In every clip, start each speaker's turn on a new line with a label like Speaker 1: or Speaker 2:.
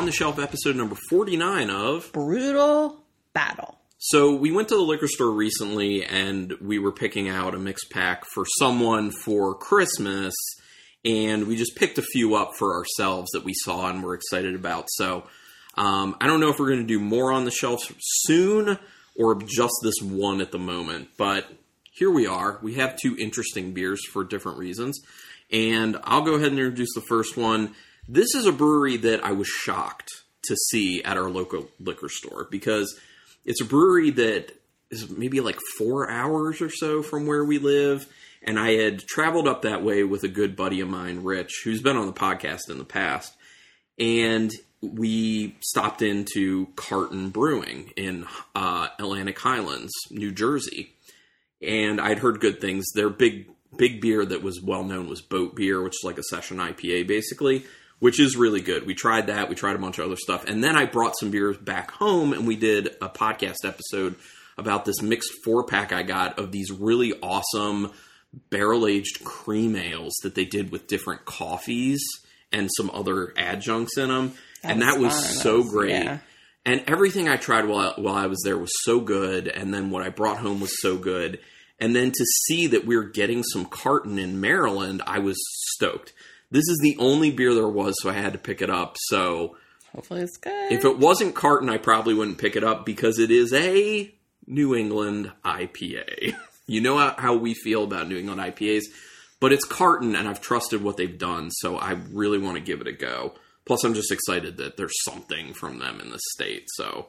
Speaker 1: on the shelf episode number 49 of.
Speaker 2: Brewtal battle.
Speaker 1: So, we went to the liquor store recently and we were picking out a mix pack for someone for Christmas. And we just picked a few up for ourselves that we saw and were excited about. So, um, I don't know if we're going to do more on the shelves soon or just this one at the moment. But here we are. We have two interesting beers for different reasons. And I'll go ahead and introduce the first one. This is a brewery that I was shocked to see at our local liquor store because it's a brewery that is maybe like four hours or so from where we live. And I had traveled up that way with a good buddy of mine, Rich, who's been on the podcast in the past. And we stopped into Carton Brewing in uh, Atlantic Highlands, New Jersey. And I'd heard good things. Their big big beer that was well known was Boat Beer, which is like a session IPA basically, which is really good. We tried that. We tried a bunch of other stuff. And then I brought some beers back home and we did a podcast episode about this mixed four pack I got of these really awesome barrel aged cream ales that they did with different coffees and some other adjuncts in them.
Speaker 2: That
Speaker 1: and
Speaker 2: was
Speaker 1: that was
Speaker 2: fun.
Speaker 1: so
Speaker 2: That was-
Speaker 1: great.
Speaker 2: yeah.
Speaker 1: And everything I tried while I, while I was there was so good, and then what I brought home was so good. And then to see that we are getting some carton in Maryland, I was stoked. This is the only beer there was, so I had to pick it up. So
Speaker 2: Hopefully it's good.
Speaker 1: if it wasn't carton, I probably wouldn't pick it up because it is a New England IPA. you know how, we feel about New England IPAs, but it's carton, and I've trusted what they've done, so I really want to give it a go. Plus, I'm just excited that there's something from them in the state. So,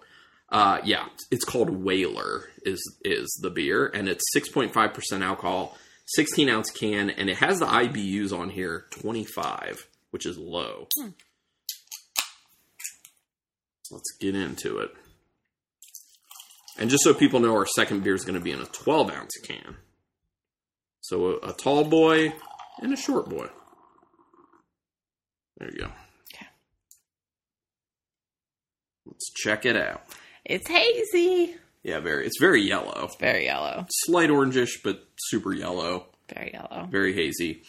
Speaker 1: uh, yeah, it's called Whaler is is the beer, and it's 6.5% alcohol, 16 ounce can, and it has the IBUs on here 25, which is low. Let's get into it. And just so people know, our second beer is going to be in a 12 ounce can. So a, a tall boy and a short boy. There you go.
Speaker 2: Okay.
Speaker 1: Let's check it out.
Speaker 2: It's hazy.
Speaker 1: Yeah, very. It's very yellow.
Speaker 2: Very yellow.
Speaker 1: Slight orangish, but super yellow.
Speaker 2: Very yellow.
Speaker 1: Very hazy.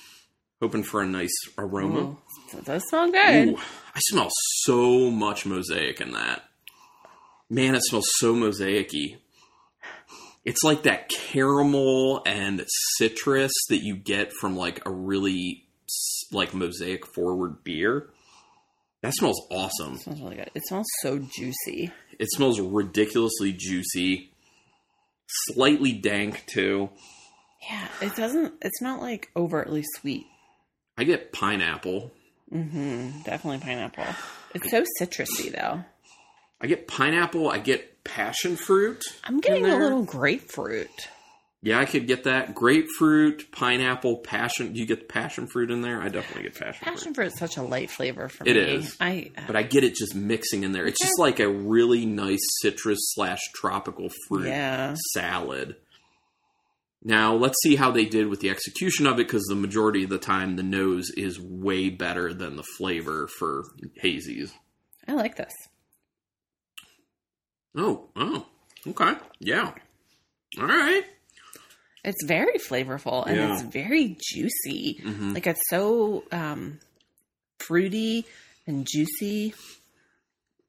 Speaker 1: Hoping for a nice aroma.
Speaker 2: Ooh, it does smell good.
Speaker 1: Ooh, I smell so much mosaic in that. Man, it smells so mosaicy. It's like that caramel and citrus that you get from like a really like mosaic forward beer. That smells awesome.
Speaker 2: It smells really good. It smells so juicy.
Speaker 1: It smells ridiculously juicy. Slightly dank too.
Speaker 2: Yeah, it doesn't. It's not like overtly sweet.
Speaker 1: I get pineapple.
Speaker 2: Mm-hmm. Definitely pineapple. It's so citrusy though.
Speaker 1: I get pineapple. I get passion fruit.
Speaker 2: I'm getting a little grapefruit.
Speaker 1: Yeah, I could get that. Grapefruit, pineapple, passion. Do you get the passion fruit in there? I definitely get passion,
Speaker 2: Passion fruit is such a light flavor for
Speaker 1: It
Speaker 2: me.
Speaker 1: It is.
Speaker 2: I
Speaker 1: fruit. But I get it just mixing in there. It's just like a really nice citrus slash tropical fruit
Speaker 2: yeah.
Speaker 1: salad. Now, let's see how they did with the execution of it because the majority of the time the nose is way better than the flavor for hazies.
Speaker 2: I like this.
Speaker 1: Oh, oh, okay. Yeah. All right.
Speaker 2: It's very flavorful and
Speaker 1: Yeah.
Speaker 2: it's very juicy.
Speaker 1: Mhm.
Speaker 2: Like it's so um, fruity and juicy.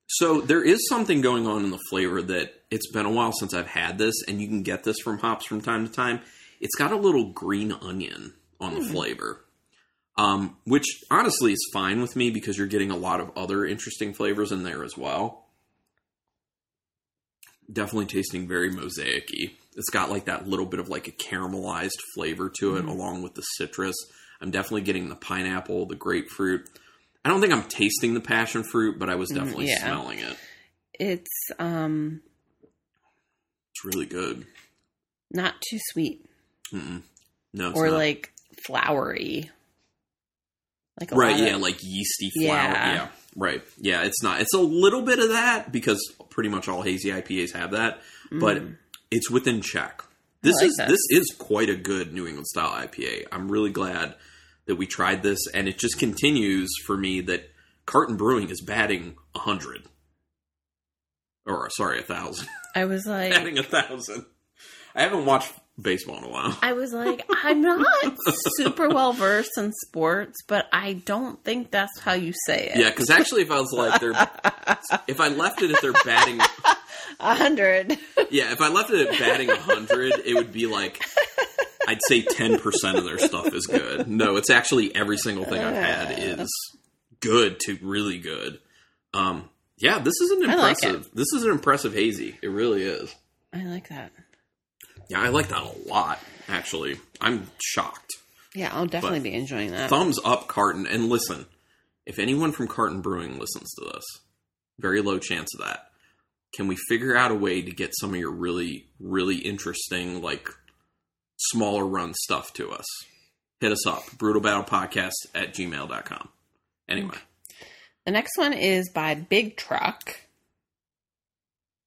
Speaker 1: So there is something going on in the flavor that it's been a while since I've had this, and you can get this from hops from time to time. It's got a little green onion on the flavor, um, which honestly is fine with me because you're getting a lot of other interesting flavors in there as well. Definitely tasting very mosaicy. It's got like that little bit of like a caramelized flavor to it, mm-hmm. along with the citrus. I'm definitely getting the pineapple, the grapefruit. I don't think I'm tasting the passion fruit, but I was mm-hmm, definitely
Speaker 2: yeah.
Speaker 1: smelling it.
Speaker 2: It's um
Speaker 1: It's really good.
Speaker 2: not too sweet
Speaker 1: Mm-mm. No, it's
Speaker 2: or
Speaker 1: not.
Speaker 2: like flowery. Like a
Speaker 1: right, yeah,
Speaker 2: of-
Speaker 1: like yeasty flour.
Speaker 2: Yeah.
Speaker 1: Yeah. right. Yeah, it's not. It's a little bit of that because pretty much all hazy IPAs have that, but mm. It's within check. This
Speaker 2: like
Speaker 1: is
Speaker 2: this.
Speaker 1: this is quite a good New England style IPA. I'm really glad that we tried this, and it just continues for me that Carton Brewing is batting a hundred, or sorry, a thousand.
Speaker 2: I was like
Speaker 1: batting a thousand. I haven't watched baseball in a while.
Speaker 2: I was like, I'm not super well versed in sports, but I don't think that's how you say it.
Speaker 1: Yeah, because actually, if I was like, they're, if I left it at their batting,
Speaker 2: hundred.
Speaker 1: yeah, if I left it at batting hundred, it would be like, I'd say ten percent of their stuff is good. No, it's actually every single thing I've had is good to really good. Um, yeah, this is an
Speaker 2: I like
Speaker 1: impressive. this is an impressive hazy. It really is.
Speaker 2: I like that.
Speaker 1: Yeah, I like that a lot. Actually, I'm shocked.
Speaker 2: Yeah, I'll definitely be enjoying that.
Speaker 1: Thumbs up, Carton. And listen, if anyone from Carton Brewing listens to this, very low chance of that. Can we figure out a way to get some of your really, really interesting, like smaller run stuff to us? Hit us up, brewtalbattlepodcast at gmail.com. Anyway,
Speaker 2: The next one is by Big Truck.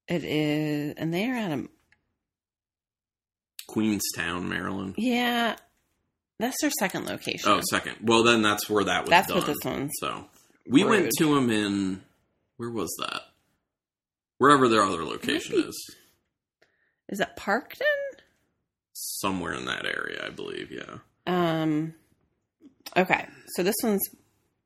Speaker 2: It is, and they are out of
Speaker 1: Queenstown, Maryland.
Speaker 2: yeah. That's their second location.
Speaker 1: Oh, second. Well, then that's where that was
Speaker 2: That's
Speaker 1: done.
Speaker 2: what this one's
Speaker 1: So we went to them in, where was that? Wherever their other location
Speaker 2: be-
Speaker 1: is.
Speaker 2: is it Parkton?
Speaker 1: somewhere in that area, I believe. Yeah.
Speaker 2: Um. Okay, so this one's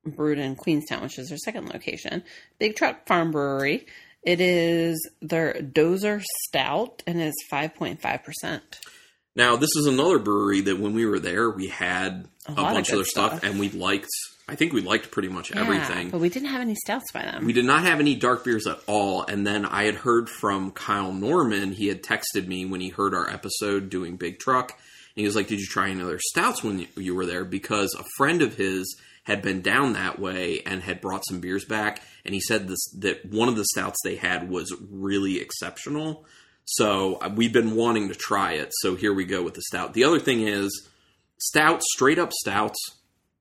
Speaker 2: brewed in Queenstown, which is their second location. Big Truck Farm Brewery. It is their Dozer Stout, and it's five point five percent.
Speaker 1: Now this is another brewery that when we were there, we had
Speaker 2: A
Speaker 1: a,
Speaker 2: lot of
Speaker 1: bunch of their stuff,
Speaker 2: stuff.
Speaker 1: and we liked. I think we liked pretty much everything.
Speaker 2: but we didn't have any stouts by them.
Speaker 1: We did not have any dark beers at all. And then I had heard from Kyle Norman. He had texted me when he heard our episode doing Big Truck. And he was like, Did you try any other stouts when you- were there? Because a friend of his had been down that way and had brought some beers back. And he said this that one of the stouts they had was really exceptional. So uh, we've been wanting to try it. So here we go with the stout. The other thing is, stouts, straight up stouts,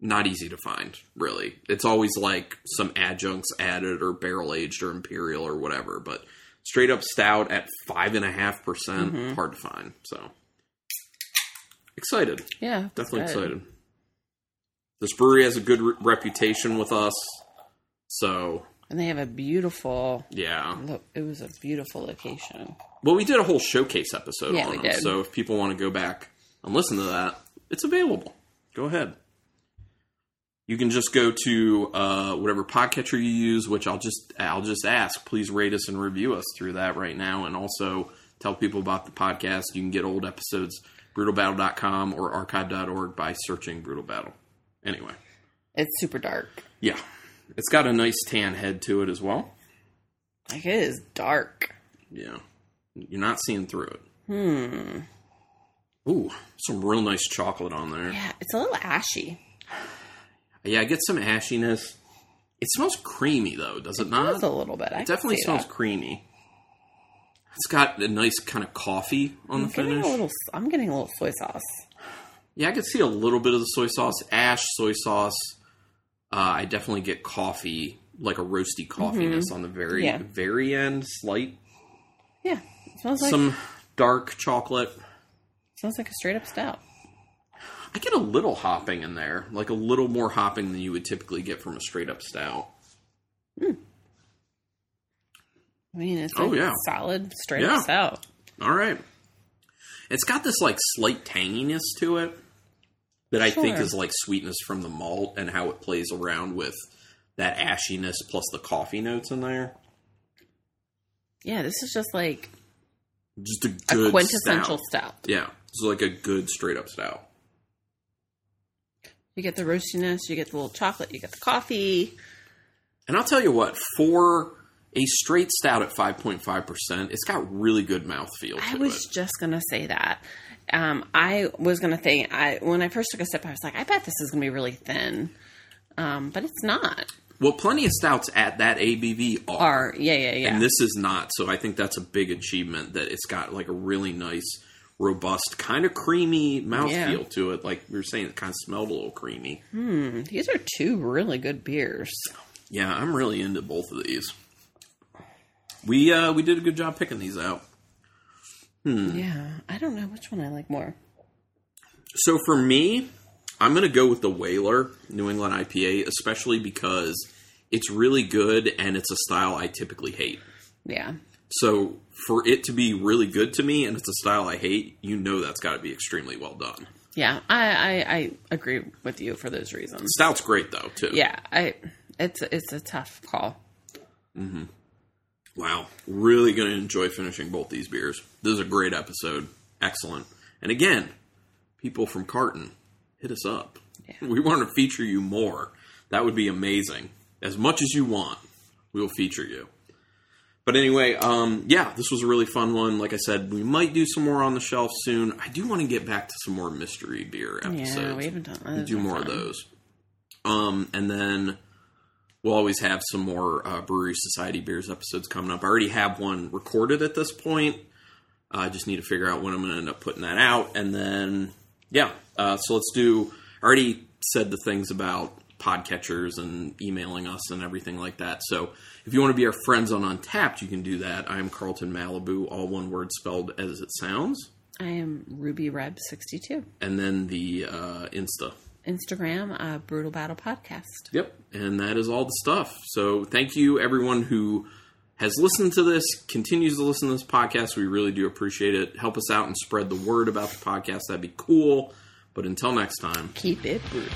Speaker 1: not easy to find, really. It's always like some adjuncts added or barrel aged or imperial or whatever, but straight up stout at five and a half percent, mm-hmm. hard to find. So excited,
Speaker 2: yeah,
Speaker 1: definitely
Speaker 2: good.
Speaker 1: excited. This brewery has a good re- reputation with us, so
Speaker 2: and they have a beautiful.
Speaker 1: yeah.
Speaker 2: Look, it was a beautiful location.
Speaker 1: Well, we did a whole showcase episode
Speaker 2: Yeah,
Speaker 1: on
Speaker 2: we
Speaker 1: them,
Speaker 2: did.
Speaker 1: so if people want to go back and listen to that, it's available. Go ahead. You can just go to uh, whatever podcatcher you use, which I'll just I'll just ask. Please rate us and review us through that right now, and also tell people about the podcast. You can get old episodes brewtalbattle.com or archive.org by searching Brewtal Battle. Anyway,
Speaker 2: It's super dark.
Speaker 1: yeah, it's got a nice tan head to it as well.
Speaker 2: Like it is dark.
Speaker 1: Yeah, you're not seeing through it.
Speaker 2: Hmm.
Speaker 1: Ooh, some real nice chocolate on there.
Speaker 2: Yeah, it's a little ashy.
Speaker 1: Yeah, I get some ashiness. It smells creamy though, does it not?
Speaker 2: Just a little bit. I
Speaker 1: It definitely smells
Speaker 2: that.
Speaker 1: creamy. It's got a nice kind of coffee on
Speaker 2: I'm
Speaker 1: the finish.
Speaker 2: a little. I'm getting a little soy sauce.
Speaker 1: Yeah, I could see a little bit of the soy sauce, ash, soy sauce. Uh, I definitely get coffee, like a roasty coffiness on the very
Speaker 2: Mm-hmm. Yeah.
Speaker 1: very end. Slight,
Speaker 2: Yeah, it smells like
Speaker 1: some dark chocolate.
Speaker 2: smells like a straight up stout.
Speaker 1: I get a little hopping in there, like a little more hopping than you would typically get from a straight up stout. Hmm.
Speaker 2: I mean, it's
Speaker 1: Oh, yeah.
Speaker 2: solid straight
Speaker 1: Yeah.
Speaker 2: up stout.
Speaker 1: All right. It's got this like slight tanginess to it that I think is like sweetness from the malt and how it plays around with that ashiness plus the coffee notes in there.
Speaker 2: Yeah, this is just like
Speaker 1: Just a
Speaker 2: a
Speaker 1: good
Speaker 2: quintessential
Speaker 1: stout.
Speaker 2: stout.
Speaker 1: Yeah, it's like a good straight up stout.
Speaker 2: You get the roastiness, you get the little chocolate, you get the coffee.
Speaker 1: And I'll tell you what, for a straight stout at 5.5%, it's got really good mouthfeel to
Speaker 2: I was
Speaker 1: it.
Speaker 2: just gonna say that. Um, I was gonna think I when I first took a sip, I was like, I bet this is gonna be really thin, um, but it's not.
Speaker 1: Well, plenty of stouts at that ABV are.
Speaker 2: Or yeah, yeah, yeah.
Speaker 1: And this is not. So I think that's a big achievement that it's got like a really nice, robust, kind of creamy mouthfeel
Speaker 2: Yeah.
Speaker 1: to it. Like we were saying, it kind of smelled a little creamy.
Speaker 2: Hmm, these are two really good beers.
Speaker 1: Yeah, I'm really into both of these. We uh we did a good job picking these out. Hmm.
Speaker 2: Yeah, I don't know which one I like more.
Speaker 1: So for me, I'm going to go with the Whaler New England IPA, especially because it's really good and it's a style I typically hate.
Speaker 2: Yeah,
Speaker 1: So for it to be really good to me, and it's a style I hate, you know that's got to be extremely well done.
Speaker 2: Yeah, I, I I agree with you for those reasons.
Speaker 1: Stout's great though too.
Speaker 2: Yeah, I it's it's a tough call. Hmm.
Speaker 1: Wow, really going to enjoy finishing both these beers. This is a great episode. Excellent. And again, people from Carton, hit us up.
Speaker 2: Yeah.
Speaker 1: We want to feature you more. That would be amazing. As much as you want, we will feature you. But anyway, um, yeah, this was a really fun one. Like I said, we might do some more on the shelf soon. I do want to get back to some more mystery beer episodes.
Speaker 2: Yeah, we haven't done those.
Speaker 1: do more of those. Um, and then we'll always have some more uh, Brewery Society beers episodes coming up. I already have one recorded at this point. I just need to figure out when I'm going to end up putting that out. And then, yeah, uh, so let's do. I already said the things about podcatchers and emailing us and everything like that. So if you want to be our friends on Untappd, you can do that. I'm Carlton Malibu, all one word spelled as it sounds.
Speaker 2: I am Ruby Reb sixty two.
Speaker 1: And then the uh, Insta.
Speaker 2: Instagram, uh, Brewtal Battle Podcast.
Speaker 1: Yep, and that is all the stuff. So thank you everyone who has listened to this, continues to listen to this podcast. We really do appreciate it. Help us out and spread the word about the podcast. That'd be cool. But until next time.
Speaker 2: Keep it brutal.